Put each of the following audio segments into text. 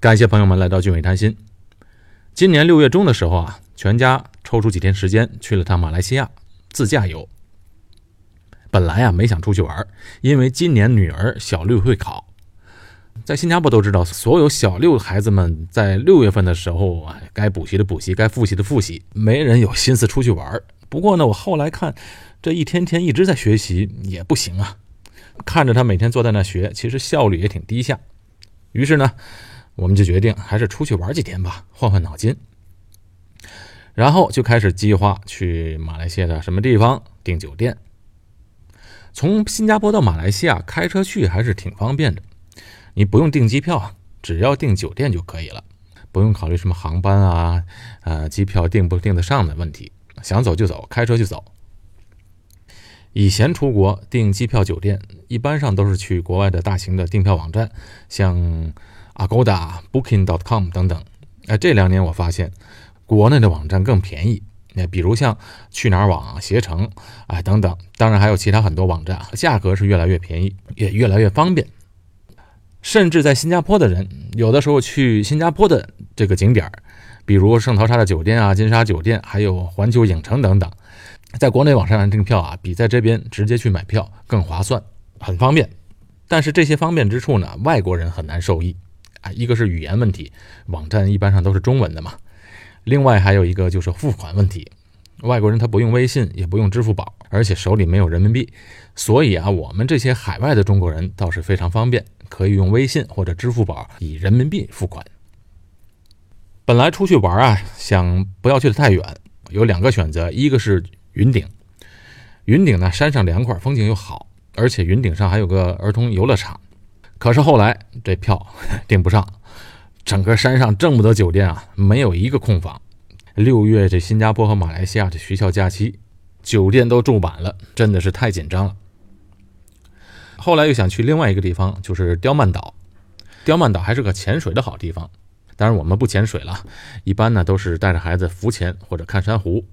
感谢朋友们来到俊伟谈心。今年六月中的时候啊，全家抽出几天时间去了趟马来西亚自驾游。本来啊没想出去玩，因为今年女儿小六会考。在新加坡都知道，所有小六的孩子们在六月份的时候啊，该补习的补习，该复习的复习，没人有心思出去玩。不过呢，我后来看，这一天天一直在学习也不行啊。看着他每天坐在那学，其实效率也挺低下。于是呢，我们就决定还是出去玩几天吧，换换脑筋。然后就开始计划去马来西亚的什么地方订酒店。从新加坡到马来西亚开车去还是挺方便的，你不用订机票，只要订酒店就可以了，不用考虑什么航班啊、呃机票订不订得上的问题，想走就走，开车就走。以前出国订机票、酒店，一般上都是去国外的大型的订票网站，像 Agoda、Booking.com 等等。哎，这两年我发现，国内的网站更便宜。那比如像去哪儿网、携程，哎等等，当然还有其他很多网站，价格是越来越便宜，也越来越方便。甚至在新加坡的人，有的时候去新加坡的这个景点儿，比如圣淘沙的酒店啊、金沙酒店，还有环球影城等等。在国内网上订票啊，比在这边直接去买票更划算，很方便。但是这些方便之处呢，外国人很难受益啊。一个是语言问题，网站一般上都是中文的嘛。另外还有一个就是付款问题，外国人他不用微信，也不用支付宝，而且手里没有人民币，所以啊，我们这些海外的中国人倒是非常方便，可以用微信或者支付宝以人民币付款。本来出去玩啊，想不要去的太远，有两个选择，一个是。云顶，云顶呢，山上凉快，风景又好，而且云顶上还有个儿童游乐场。可是后来这票 订不上，整个山上这么多酒店啊，没有一个空房。六月这新加坡和马来西亚的学校假期，酒店都住满了，真的是太紧张了。后来又想去另外一个地方，就是刁曼岛。刁曼岛还是个潜水的好地方，当然我们不潜水了，一般呢都是带着孩子浮潜或者看珊瑚。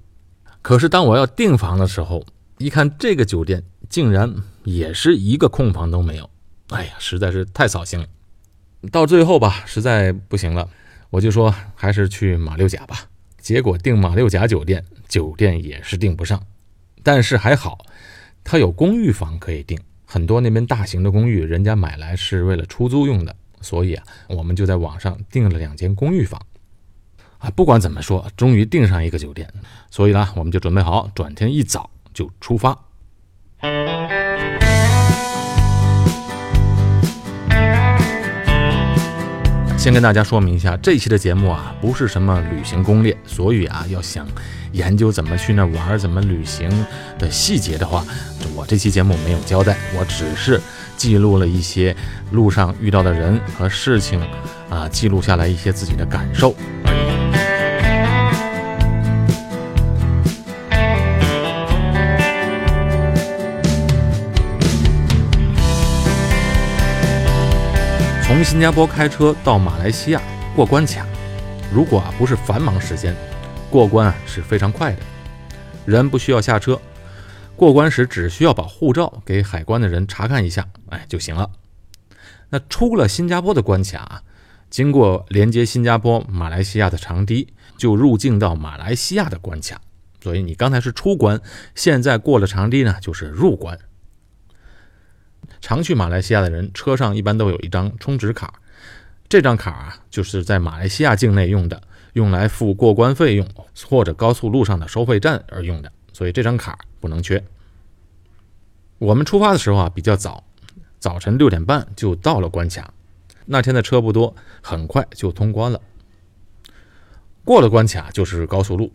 可是当我要订房的时候，一看这个酒店竟然也是一个空房都没有，哎呀，实在是太扫兴了。到最后吧，实在不行了，我就说还是去马六甲吧。结果订马六甲酒店，酒店也是订不上。但是还好，它有公寓房可以订，很多那边大型的公寓，人家买来是为了出租用的，所以啊，我们就在网上订了两间公寓房。啊，不管怎么说，终于订上一个酒店，所以呢，我们就准备好，转天一早就出发。先跟大家说明一下，这期的节目啊，不是什么旅行攻略，所以啊，要想研究怎么去那玩、怎么旅行的细节的话，我这期节目没有交代，我只是记录了一些路上遇到的人和事情，啊，记录下来一些自己的感受。新加坡开车到马来西亚过关卡，如果啊不是繁忙时间，过关啊是非常快的。人不需要下车，过关时只需要把护照给海关的人查看一下，哎就行了。那出了新加坡的关卡啊，经过连接新加坡、马来西亚的长堤，就入境到马来西亚的关卡。所以你刚才是出关，现在过了长堤呢，就是入关。常去马来西亚的人，车上一般都有一张充值卡。这张卡啊，就是在马来西亚境内用的，用来付过关费用或者高速路上的收费站而用的，所以这张卡不能缺。我们出发的时候啊比较早，早晨六点半就到了关卡。那天的车不多，很快就通关了。过了关卡就是高速路。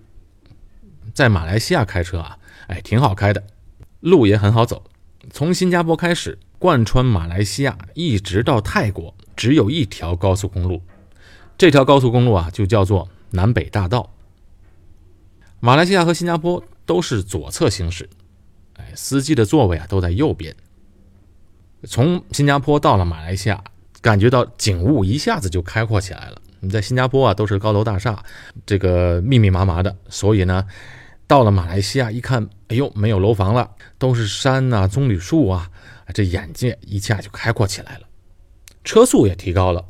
在马来西亚开车啊，哎，挺好开的，路也很好走。从新加坡开始。贯穿马来西亚一直到泰国，只有一条高速公路。这条高速公路啊，就叫做南北大道。马来西亚和新加坡都是左侧行驶，哎，司机的座位啊都在右边。从新加坡到了马来西亚，感觉到景物一下子就开阔起来了。你在新加坡啊，都是高楼大厦，这个密密麻麻的，所以呢，到了马来西亚一看，哎呦，没有楼房了，都是山呐、棕榈树啊。这眼界一下就开阔起来了，车速也提高了，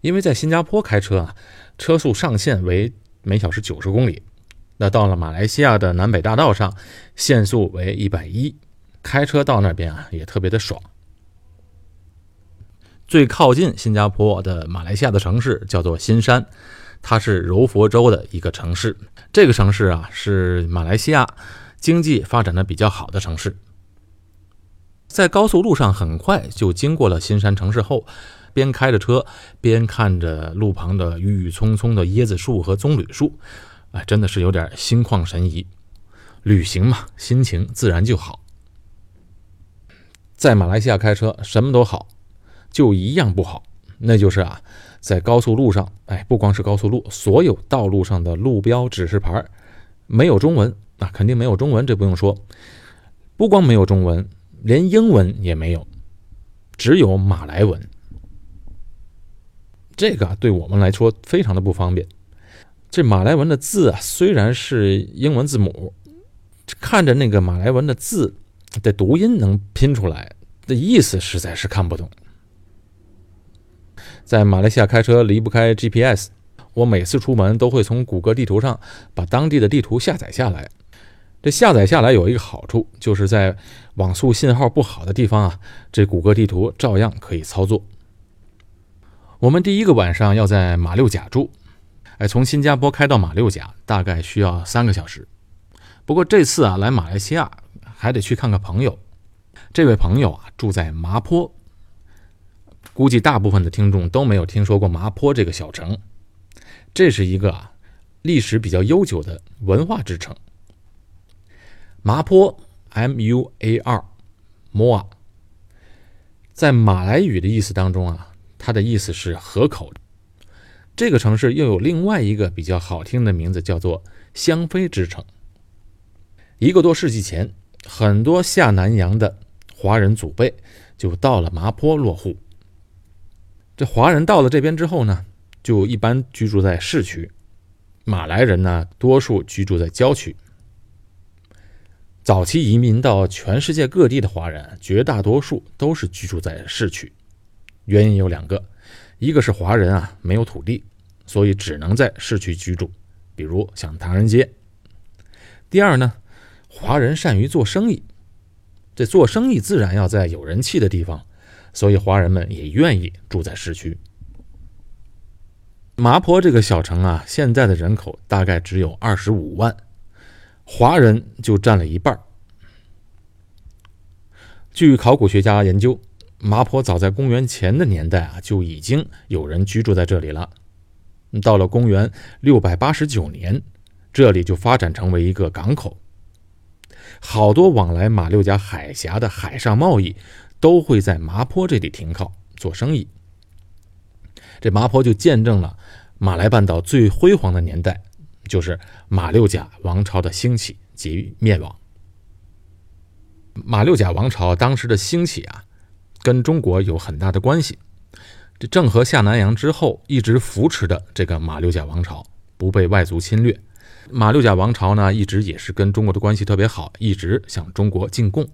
因为在新加坡开车啊，车速上限为每小时九十公里，那到了马来西亚的南北大道上，限速为一百一，开车到那边啊也特别的爽。最靠近新加坡的马来西亚的城市叫做新山，它是柔佛州的一个城市。这个城市啊是马来西亚经济发展的比较好的城市。在高速路上很快就经过了新山城市后，边开着车边看着路旁的郁郁葱葱的椰子树和棕榈树，哎，真的是有点心旷神怡。旅行嘛，心情自然就好。在马来西亚开车什么都好，就一样不好，那就是啊，在高速路上，哎，不光是高速路，所有道路上的路标指示牌没有中文啊，肯定没有中文，这不用说。不光没有中文。连英文也没有，只有马来文。这个对我们来说非常的不方便。这马来文的字啊，虽然是英文字母，看着那个马来文的字的读音能拼出来，的意思实在是看不懂。在马来西亚开车离不开 GPS，我每次出门都会从谷歌地图上把当地的地图下载下来。这下载下来有一个好处，就是在网速信号不好的地方啊，这谷歌地图照样可以操作。我们第一个晚上要在马六甲住，哎，从新加坡开到马六甲大概需要三个小时。不过这次啊来马来西亚还得去看看朋友，这位朋友啊住在麻坡，估计大部分的听众都没有听说过麻坡这个小城，这是一个啊历史比较悠久的文化之城。麻坡 （M U A R），Moa，在马来语的意思当中啊，它的意思是河口。这个城市又有另外一个比较好听的名字，叫做香妃之城。一个多世纪前，很多下南洋的华人祖辈就到了麻坡落户。这华人到了这边之后呢，就一般居住在市区；马来人呢，多数居住在郊区。早期移民到全世界各地的华人，绝大多数都是居住在市区。原因有两个，一个是华人啊没有土地，所以只能在市区居住，比如像唐人街。第二呢，华人善于做生意，这做生意自然要在有人气的地方，所以华人们也愿意住在市区。麻坡这个小城啊，现在的人口大概只有二十五万。华人就占了一半。据考古学家研究，麻坡早在公元前的年代啊，就已经有人居住在这里了。到了公元六百八十九年，这里就发展成为一个港口，好多往来马六甲海峡的海上贸易都会在麻坡这里停靠做生意。这麻坡就见证了马来半岛最辉煌的年代。就是马六甲王朝的兴起及灭亡。马六甲王朝当时的兴起啊，跟中国有很大的关系。这郑和下南洋之后，一直扶持的这个马六甲王朝不被外族侵略。马六甲王朝呢，一直也是跟中国的关系特别好，一直向中国进贡。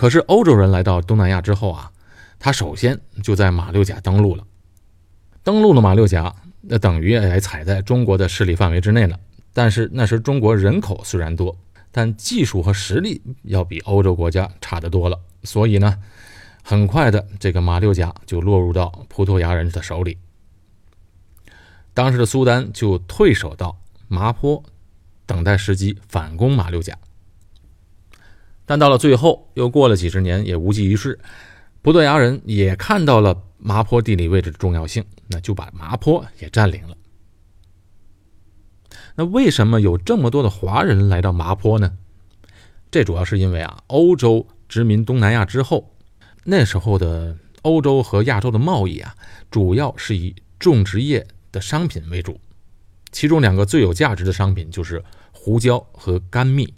可是欧洲人来到东南亚之后啊，他首先就在马六甲登陆了，登陆了马六甲。那等于也踩在中国的势力范围之内了。但是那时中国人口虽然多，但技术和实力要比欧洲国家差得多了。所以呢，很快的这个马六甲就落入到葡萄牙人的手里。当时的苏丹就退守到麻坡，等待时机反攻马六甲。但到了最后，又过了几十年，也无济于事。葡萄牙人也看到了。麻坡地理位置的重要性，那就把麻坡也占领了。那为什么有这么多的华人来到麻坡呢？这主要是因为啊，欧洲殖民东南亚之后，那时候的欧洲和亚洲的贸易啊，主要是以种植业的商品为主，其中两个最有价值的商品就是胡椒和甘蜜。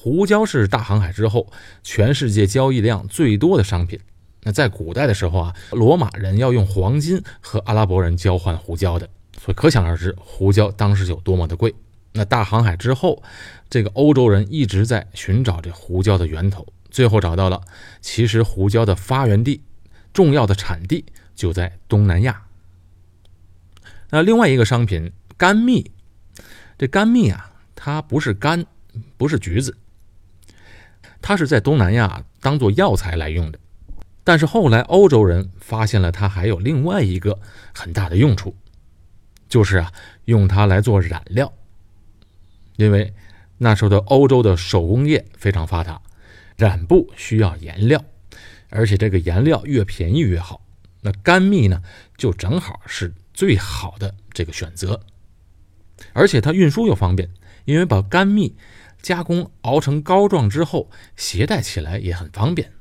胡椒是大航海之后全世界交易量最多的商品。那在古代的时候啊，罗马人要用黄金和阿拉伯人交换胡椒的，所以可想而知胡椒当时有多么的贵。那大航海之后，这个欧洲人一直在寻找这胡椒的源头，最后找到了。其实胡椒的发源地、重要的产地就在东南亚。那另外一个商品甘蜜，这甘蜜啊，它不是柑，不是橘子，它是在东南亚当做药材来用的。但是后来欧洲人发现了它还有另外一个很大的用处，就是啊，用它来做染料。因为那时候的欧洲的手工业非常发达，染布需要颜料，而且这个颜料越便宜越好。那甘蜜呢，就正好是最好的这个选择，而且它运输又方便，因为把甘蜜加工熬成膏状之后，携带起来也很方便。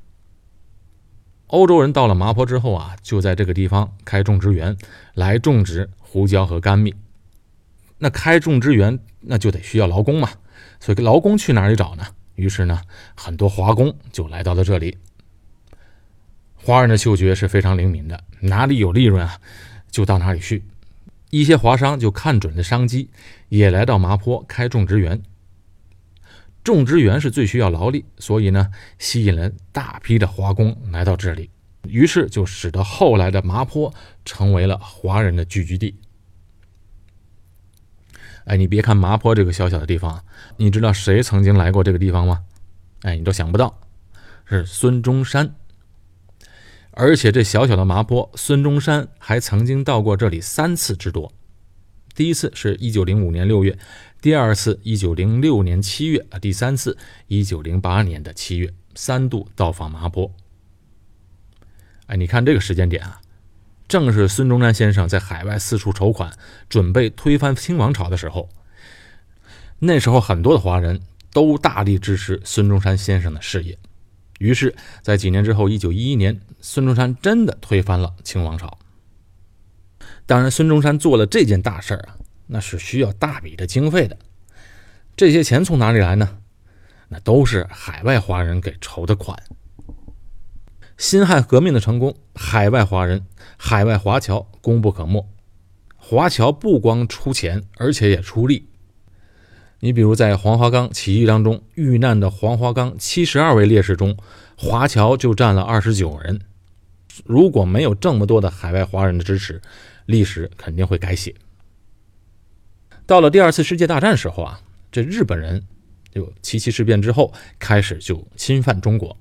欧洲人到了麻坡之后啊，就在这个地方开种植园来种植胡椒和甘蜜。那开种植园那就得需要劳工嘛，所以劳工去哪里找呢？于是呢，很多华工就来到了这里。华人的嗅觉是非常灵敏的，哪里有利润啊，就到哪里去。一些华商就看准了商机，也来到麻坡开种植园。种植园是最需要劳力，所以呢，吸引了大批的华工来到这里，于是就使得后来的麻坡成为了华人的聚居地。哎，你别看麻坡这个小小的地方，你知道谁曾经来过这个地方吗？哎，你都想不到，是孙中山。而且这小小的麻坡，孙中山还曾经到过这里三次之多。第一次是一九零五年六月。第二次，一九零六年七月啊；第三次，一九零八年的七月，三度到访麻坡。哎，你看这个时间点啊，正是孙中山先生在海外四处筹款，准备推翻清王朝的时候。那时候，很多的华人都大力支持孙中山先生的事业。于是，在几年之后，一九一一年，孙中山真的推翻了清王朝。当然，孙中山做了这件大事啊。那是需要大笔的经费的，这些钱从哪里来呢？那都是海外华人给筹的款。辛亥革命的成功，海外华人、海外华侨功不可没。华侨不光出钱，而且也出力。你比如在黄花岗起义当中遇难的黄花岗七十二位烈士中，华侨就占了二十九人。如果没有这么多的海外华人的支持，历史肯定会改写。到了第二次世界大战时候啊，这日本人就七七事变之后开始就侵犯中国。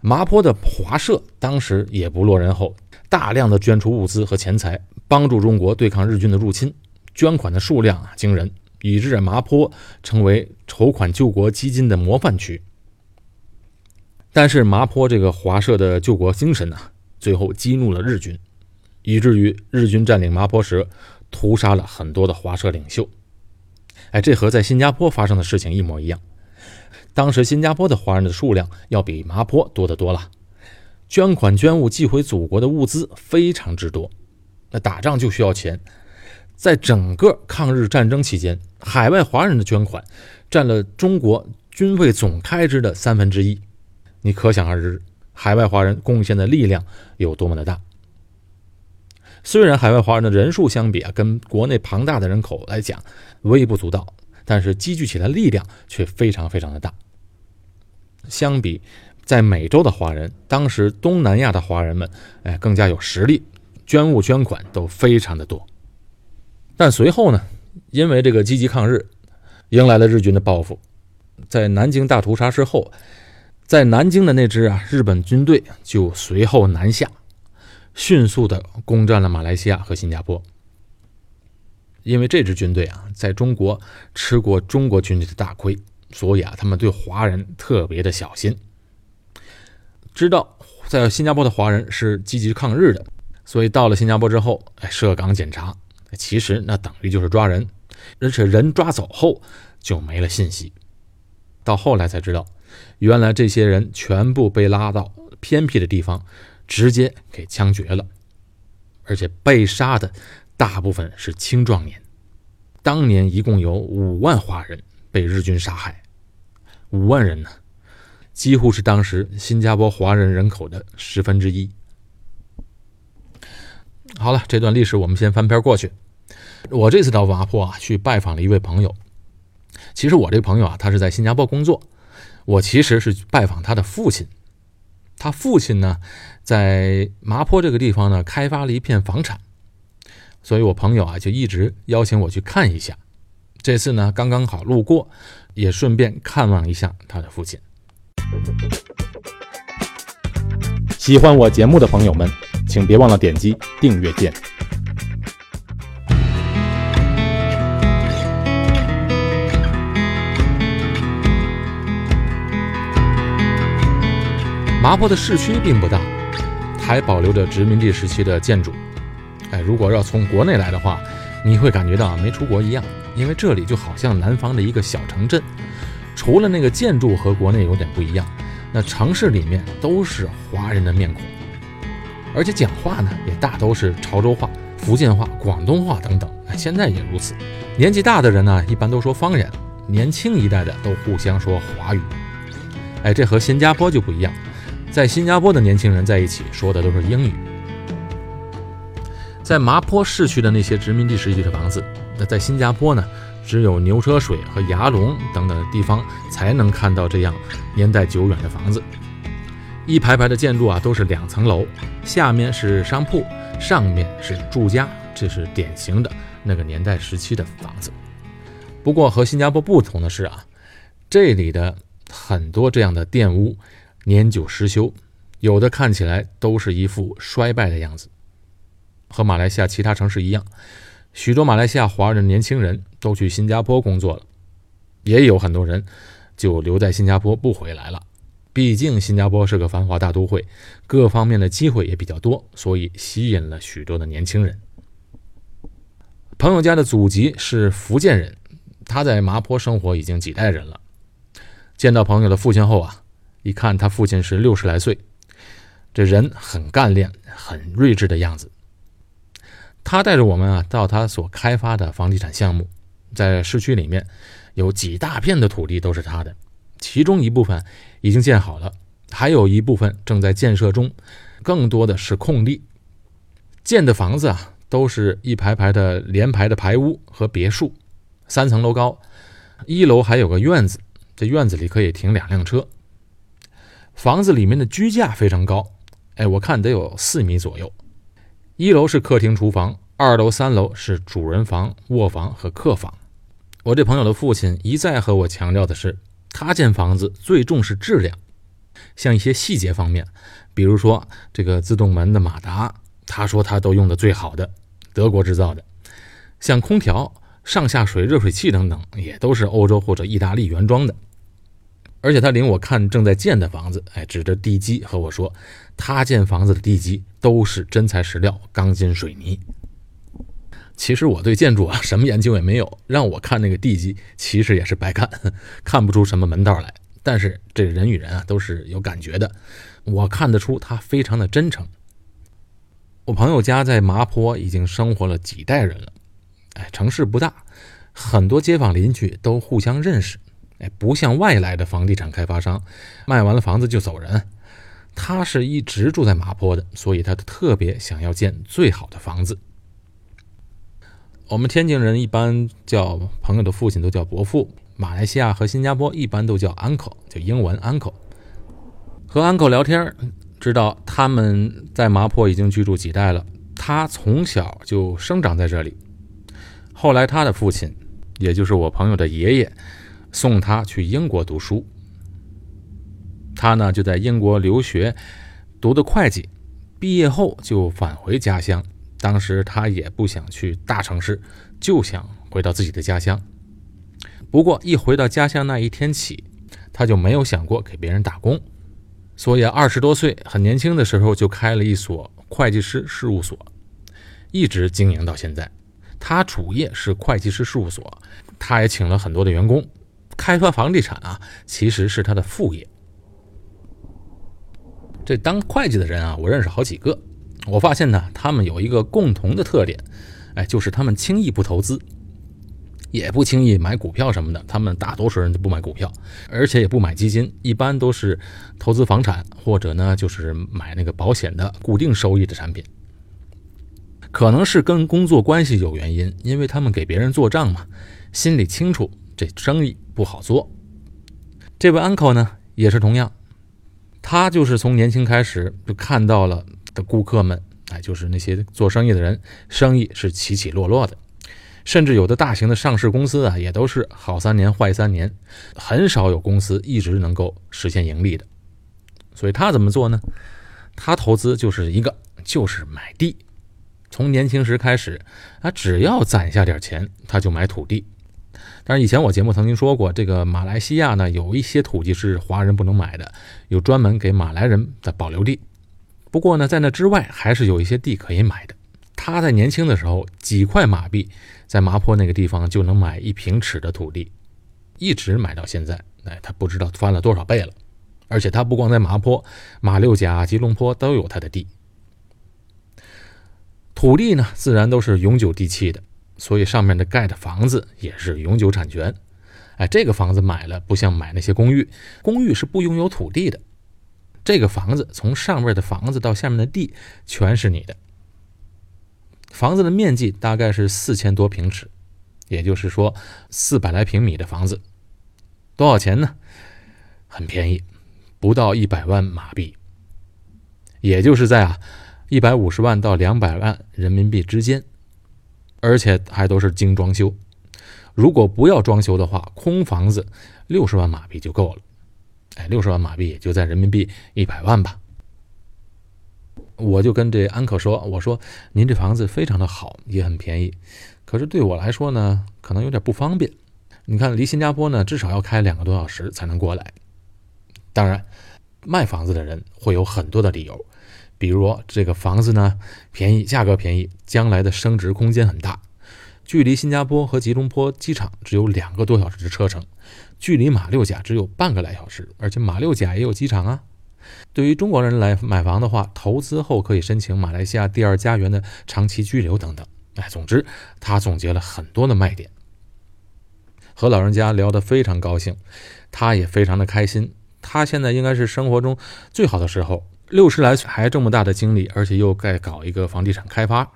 麻坡的华社当时也不落人后，大量的捐出物资和钱财，帮助中国对抗日军的入侵。捐款的数量啊惊人，以致麻坡成为筹款救国基金的模范区。但是麻坡这个华社的救国精神呢，最后激怒了日军，以至于日军占领麻坡时。屠杀了很多的华社领袖，哎，这和在新加坡发生的事情一模一样。当时新加坡的华人的数量要比麻坡多得多了，捐款捐物寄回祖国的物资非常之多。那打仗就需要钱，在整个抗日战争期间，海外华人的捐款占了中国军费总开支的三分之一。你可想而知，海外华人贡献的力量有多么的大。虽然海外华人的人数相比啊，跟国内庞大的人口来讲微不足道，但是积聚起来力量却非常非常的大。相比在美洲的华人，当时东南亚的华人们，哎，更加有实力，捐物捐款都非常的多。但随后呢，因为这个积极抗日，迎来了日军的报复。在南京大屠杀之后，在南京的那支啊日本军队就随后南下。迅速的攻占了马来西亚和新加坡，因为这支军队啊，在中国吃过中国军队的大亏，所以啊，他们对华人特别的小心。知道在新加坡的华人是积极抗日的，所以到了新加坡之后，哎，设岗检查，其实那等于就是抓人，而且人抓走后就没了信息。到后来才知道，原来这些人全部被拉到偏僻的地方。直接给枪决了，而且被杀的大部分是青壮年。当年一共有五万华人被日军杀害，五万人呢，几乎是当时新加坡华人人口的十分之一。好了，这段历史我们先翻篇过去。我这次到麻坡啊，去拜访了一位朋友。其实我这朋友啊，他是在新加坡工作，我其实是拜访他的父亲。他父亲呢，在麻坡这个地方呢，开发了一片房产，所以我朋友啊就一直邀请我去看一下。这次呢，刚刚好路过，也顺便看望一下他的父亲。喜欢我节目的朋友们，请别忘了点击订阅键。麻坡的市区并不大，还保留着殖民地时期的建筑。哎，如果要从国内来的话，你会感觉到没出国一样，因为这里就好像南方的一个小城镇。除了那个建筑和国内有点不一样，那城市里面都是华人的面孔，而且讲话呢也大都是潮州话、福建话、广东话等等。哎，现在也如此。年纪大的人呢，一般都说方言；年轻一代的都互相说华语。哎，这和新加坡就不一样。在新加坡的年轻人在一起说的都是英语。在麻坡市区的那些殖民地时期的房子，那在新加坡呢，只有牛车水和牙龙等等的地方才能看到这样年代久远的房子。一排排的建筑啊，都是两层楼，下面是商铺，上面是住家，这是典型的那个年代时期的房子。不过和新加坡不同的是啊，这里的很多这样的店屋。年久失修，有的看起来都是一副衰败的样子。和马来西亚其他城市一样，许多马来西亚华人年轻人都去新加坡工作了，也有很多人就留在新加坡不回来了。毕竟新加坡是个繁华大都会，各方面的机会也比较多，所以吸引了许多的年轻人。朋友家的祖籍是福建人，他在麻坡生活已经几代人了。见到朋友的父亲后啊。一看他父亲是六十来岁，这人很干练、很睿智的样子。他带着我们啊到他所开发的房地产项目，在市区里面有几大片的土地都是他的，其中一部分已经建好了，还有一部分正在建设中，更多的是空地。建的房子啊都是一排排的连排的排屋和别墅，三层楼高，一楼还有个院子，这院子里可以停两辆车。房子里面的居架非常高，哎，我看得有四米左右。一楼是客厅、厨房，二楼、三楼是主人房、卧房和客房。我这朋友的父亲一再和我强调的是，他建房子最重视质量，像一些细节方面，比如说这个自动门的马达，他说他都用的最好的，德国制造的。像空调、上下水热水器等等，也都是欧洲或者意大利原装的。而且他领我看正在建的房子，哎，指着地基和我说，他建房子的地基都是真材实料，钢筋水泥。其实我对建筑啊 什么研究也没有，让我看那个地基，其实也是白看，看不出什么门道来。但是这人与人啊都是有感觉的，我看得出他非常的真诚。我朋友家在麻坡已经生活了几代人了，哎，城市不大，很多街坊邻居都互相认识。哎，不像外来的房地产开发商，卖完了房子就走人。他是一直住在马坡的，所以他特别想要建最好的房子。我们天津人一般叫朋友的父亲都叫伯父，马来西亚和新加坡一般都叫 uncle，就英文 uncle。和 uncle 聊天，知道他们在麻坡已经居住几代了。他从小就生长在这里，后来他的父亲，也就是我朋友的爷爷。送他去英国读书，他呢就在英国留学，读的会计，毕业后就返回家乡。当时他也不想去大城市，就想回到自己的家乡。不过一回到家乡那一天起，他就没有想过给别人打工，所以二十多岁很年轻的时候就开了一所会计师事务所，一直经营到现在。他主业是会计师事务所，他也请了很多的员工。开发房地产啊，其实是他的副业。这当会计的人啊，我认识好几个。我发现呢，他们有一个共同的特点，哎，就是他们轻易不投资，也不轻易买股票什么的。他们大多数人都不买股票，而且也不买基金，一般都是投资房产或者呢，就是买那个保险的固定收益的产品。可能是跟工作关系有原因，因为他们给别人做账嘛，心里清楚这生意。不好做。这位 uncle 呢，也是同样，他就是从年轻开始就看到了的顾客们，哎，就是那些做生意的人，生意是起起落落的，甚至有的大型的上市公司啊，也都是好三年坏三年，很少有公司一直能够实现盈利的。所以他怎么做呢？他投资就是一个，就是买地。从年轻时开始，啊，只要攒下点钱，他就买土地。但是以前我节目曾经说过，这个马来西亚呢，有一些土地是华人不能买的，有专门给马来人的保留地。不过呢，在那之外，还是有一些地可以买的。他在年轻的时候，几块马币在麻坡那个地方就能买一平尺的土地，一直买到现在。哎，他不知道翻了多少倍了。而且他不光在麻坡、马六甲、吉隆坡都有他的地。土地呢，自然都是永久地契的，所以上面的盖的房子也是永久产权。哎，这个房子买了，不像买那些公寓，公寓是不拥有土地的。这个房子从上面的房子到下面的地全是你的。房子的面积大概是四千多平尺，也就是说四百来平米的房子，多少钱呢？很便宜，不到一百万马币，也就是在啊。一百五十万到两百万人民币之间，而且还都是精装修。如果不要装修的话，空房子六十万马币就够了。哎，六十万马币也就在人民币一百万吧。我就跟这安可说：“我说您这房子非常的好，也很便宜，可是对我来说呢，可能有点不方便。你看，离新加坡呢，至少要开两个多小时才能过来。当然，卖房子的人会有很多的理由。”比如这个房子呢，便宜，价格便宜，将来的升值空间很大。距离新加坡和吉隆坡机场只有两个多小时的车程，距离马六甲只有半个来小时，而且马六甲也有机场啊。对于中国人来买房的话，投资后可以申请马来西亚第二家园的长期居留等等。哎，总之他总结了很多的卖点。和老人家聊得非常高兴，他也非常的开心。他现在应该是生活中最好的时候。六十来岁还这么大的精力，而且又该搞一个房地产开发，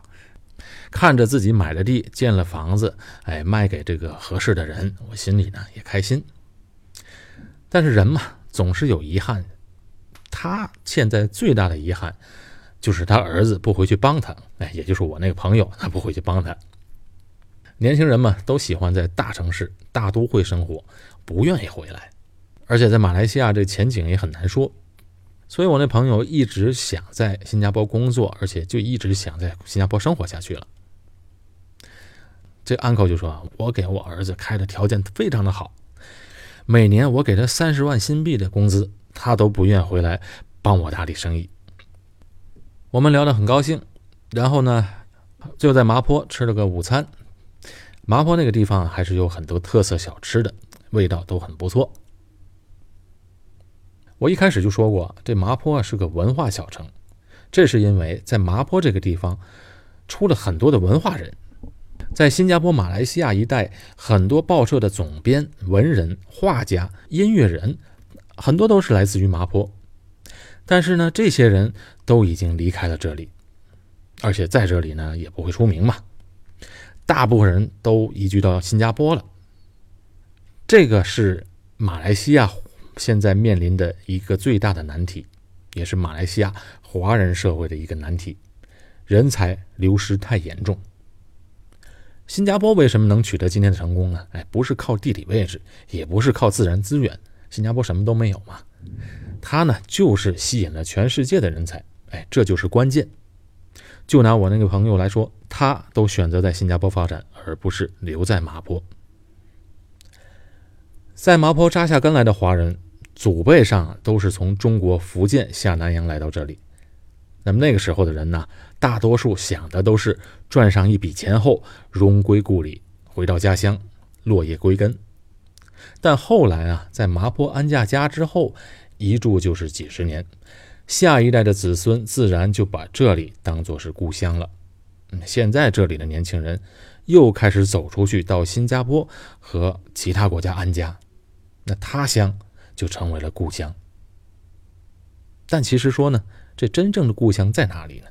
看着自己买的地建了房子，哎，卖给这个合适的人，我心里呢也开心。但是人嘛，总是有遗憾。他现在最大的遗憾就是他儿子不回去帮他，哎，也就是我那个朋友，他不回去帮他。年轻人嘛，都喜欢在大城市、大都会生活，不愿意回来，而且在马来西亚这前景也很难说。所以，我那朋友一直想在新加坡工作，而且就一直想在新加坡生活下去了。这 uncle 就说：“我给我儿子开的条件非常的好，每年我给他三十万新币的工资，他都不愿回来帮我打理生意。”我们聊得很高兴，然后呢，就在麻坡吃了个午餐。麻坡那个地方还是有很多特色小吃的，味道都很不错。我一开始就说过，这麻坡啊是个文化小城，这是因为在麻坡这个地方出了很多的文化人，在新加坡、马来西亚一带，很多报社的总编、文人、画家、音乐人，很多都是来自于麻坡。但是呢，这些人都已经离开了这里，而且在这里呢也不会出名嘛，大部分人都移居到新加坡了。这个是马来西亚。现在面临的一个最大的难题，也是马来西亚华人社会的一个难题，人才流失太严重。新加坡为什么能取得今天的成功呢？哎，不是靠地理位置，也不是靠自然资源，新加坡什么都没有嘛。它呢，就是吸引了全世界的人才，哎，这就是关键。就拿我那个朋友来说，他都选择在新加坡发展，而不是留在麻坡。在麻坡扎下根来的华人。祖辈上都是从中国福建下南洋来到这里，那么那个时候的人呢，大多数想的都是赚上一笔钱后荣归故里，回到家乡落叶归根。但后来啊，在麻坡安家家之后，一住就是几十年，下一代的子孙自然就把这里当做是故乡了。现在这里的年轻人又开始走出去到新加坡和其他国家安家，那他乡。就成为了故乡，但其实说呢，这真正的故乡在哪里呢？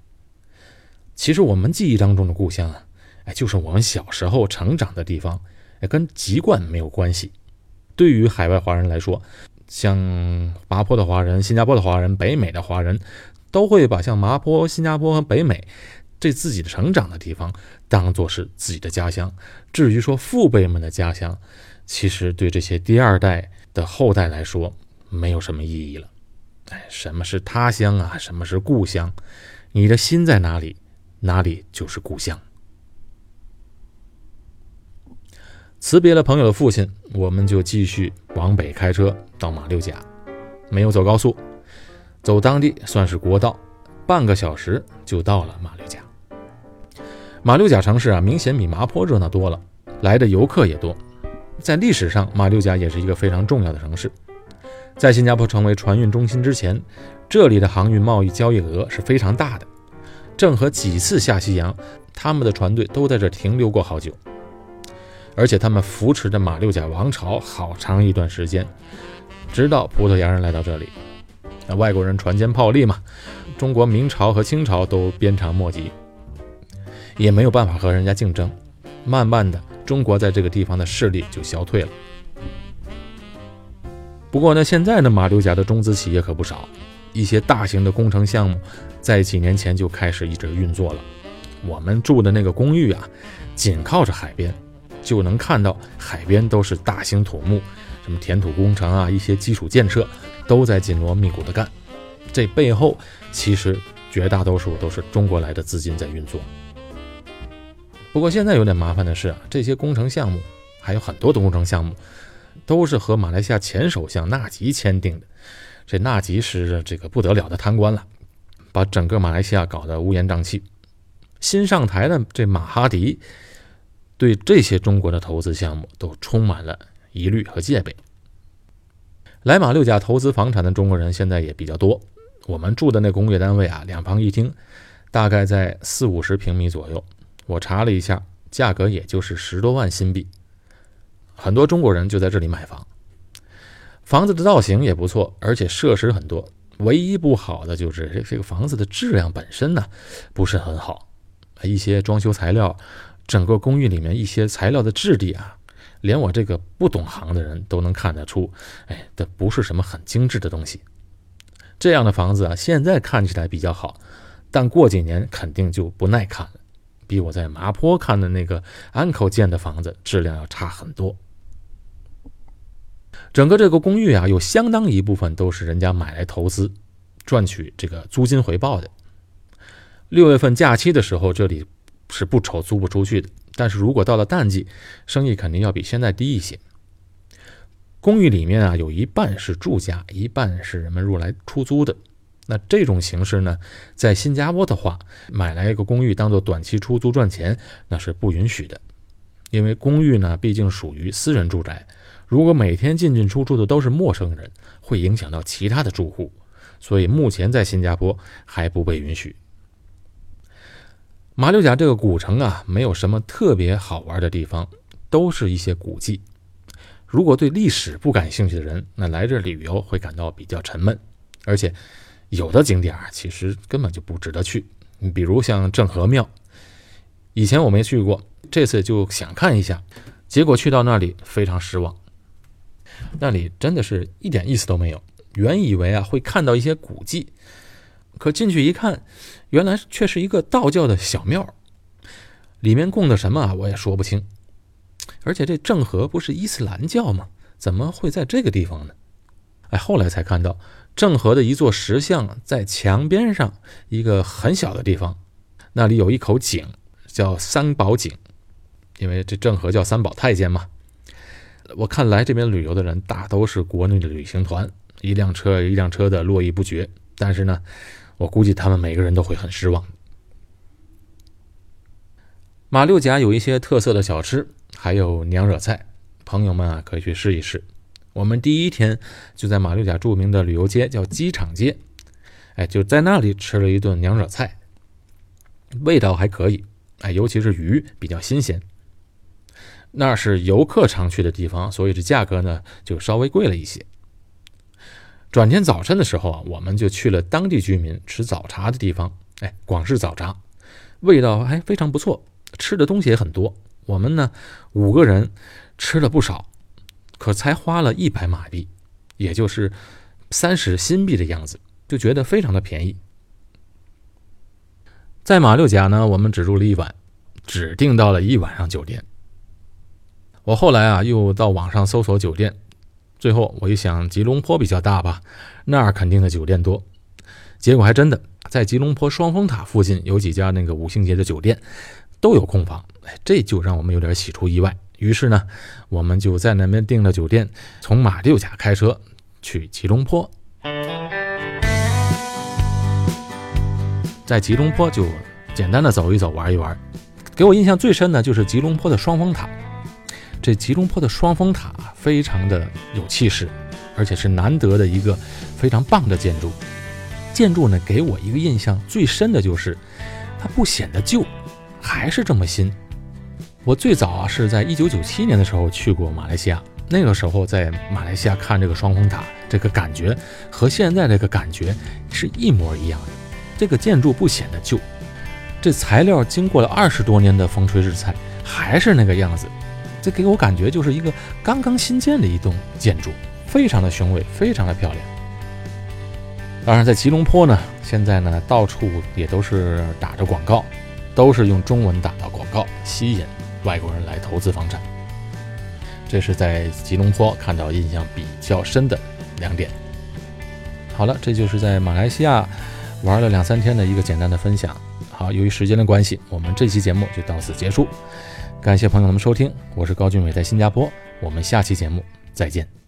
其实我们记忆当中的故乡啊，哎，就是我们小时候成长的地方，哎，跟籍贯没有关系。对于海外华人来说，像麻坡的华人、新加坡的华人、北美的华人，都会把像麻坡、新加坡和北美这自己的成长的地方当做是自己的家乡。至于说父辈们的家乡，其实对这些第二代的后代来说，没有什么意义了。哎，什么是他乡啊？什么是故乡？你的心在哪里，哪里就是故乡。辞别了朋友的父亲，我们就继续往北开车到马六甲。没有走高速，走当地算是国道，半个小时就到了马六甲。马六甲城市啊，明显比麻坡热闹多了，来的游客也多。在历史上，马六甲也是一个非常重要的城市。在新加坡成为船运中心之前，这里的航运贸易交易额是非常大的。郑和几次下西洋，他们的船队都在这停留过好久。而且他们扶持着马六甲王朝好长一段时间，直到葡萄牙人来到这里。那外国人船坚炮利嘛，中国明朝和清朝都鞭长莫及，也没有办法和人家竞争。慢慢的，中国在这个地方的势力就消退了。不过呢，现在的马六甲的中资企业可不少，一些大型的工程项目在几年前就开始一直运作了。我们住的那个公寓啊，紧靠着海边，就能看到海边都是大兴土木，什么填土工程啊，一些基础建设都在紧锣密鼓的干。这背后其实绝大多数都是中国来的资金在运作。不过现在有点麻烦的是啊，这些工程项目还有很多的工程项目。都是和马来西亚前首相纳吉签订的，这纳吉是这个不得了的贪官了，把整个马来西亚搞得乌烟瘴气。新上台的这马哈迪，对这些中国的投资项目都充满了疑虑和戒备。来马六甲投资房产的中国人现在也比较多。我们住的那工业单位啊，两房一厅，大概在四五十平米左右。我查了一下，价格也就是十多万新币。很多中国人就在这里买房，房子的造型也不错，而且设施很多。唯一不好的就是这这个房子的质量本身呢不是很好，一些装修材料，整个公寓里面一些材料的质地啊，连我这个不懂行的人都能看得出，哎，这不是什么很精致的东西。这样的房子啊，现在看起来比较好，但过几年肯定就不耐看了，比我在麻坡看的那个安口建的房子质量要差很多。整个这个公寓啊，有相当一部分都是人家买来投资，赚取这个租金回报的。六月份假期的时候，这里是不愁租不出去的。但是如果到了淡季，生意肯定要比现在低一些。公寓里面啊，有一半是住家，一半是人们入来出租的。那这种形式呢，在新加坡的话，买来一个公寓当做短期出租赚钱，那是不允许的，因为公寓呢，毕竟属于私人住宅。如果每天进进出出的都是陌生人，会影响到其他的住户，所以目前在新加坡还不被允许。马六甲这个古城啊，没有什么特别好玩的地方，都是一些古迹。如果对历史不感兴趣的人，那来这旅游会感到比较沉闷，而且有的景点其实根本就不值得去。比如像郑和庙，以前我没去过，这次就想看一下，结果去到那里非常失望。那里真的是一点意思都没有。原以为啊会看到一些古迹，可进去一看，原来却是一个道教的小庙，里面供的什么啊我也说不清。而且这郑和不是伊斯兰教吗？怎么会在这个地方呢？后来才看到郑和的一座石像在墙边上一个很小的地方，那里有一口井，叫三宝井，因为这郑和叫三宝太监嘛。我看来这边旅游的人大都是国内的旅行团，一辆车一辆车的络绎不绝。但是呢，我估计他们每个人都会很失望。马六甲有一些特色的小吃，还有娘惹菜，朋友们啊可以去试一试。我们第一天就在马六甲著名的旅游街叫机场街，哎，就在那里吃了一顿娘惹菜，味道还可以，哎，尤其是鱼比较新鲜。那是游客常去的地方，所以这价格呢就稍微贵了一些。转天早晨的时候啊，我们就去了当地居民吃早茶的地方，哎，广式早茶，味道还非常不错，吃的东西也很多。我们呢五个人吃了不少，可才花了一百马币，也就是三十新币的样子，就觉得非常的便宜。在马六甲呢，我们只住了一晚，只订到了一晚上酒店。我后来啊，又到网上搜索酒店，最后我一想，吉隆坡比较大吧，那儿肯定的酒店多。结果还真的，在吉隆坡双峰塔附近有几家那个五星级的酒店都有空房，哎，这就让我们有点喜出意外。于是呢，我们就在那边订了酒店，从马六甲开车去吉隆坡。在吉隆坡就简单的走一走、玩一玩，给我印象最深的就是吉隆坡的双峰塔。这吉隆坡的双峰塔非常的有气势，而且是难得的一个非常棒的建筑。建筑呢，给我一个印象最深的就是它不显得旧，还是这么新。我最早啊是在一九九七年的时候去过马来西亚，那个时候在马来西亚看这个双峰塔，这个感觉和现在这个感觉是一模一样的。这个建筑不显得旧，这材料经过了二十多年的风吹日晒，还是那个样子。这给我感觉就是一个刚刚新建的一栋建筑，非常的雄伟，非常的漂亮。当然，在吉隆坡呢，现在呢到处也都是打着广告，都是用中文打的广告，吸引外国人来投资房产。这是在吉隆坡看到印象比较深的两点。好了，这就是在马来西亚。玩了两三天的一个简单的分享，好，由于时间的关系，我们这期节目就到此结束。感谢朋友们收听，我是高俊伟，在新加坡，我们下期节目再见。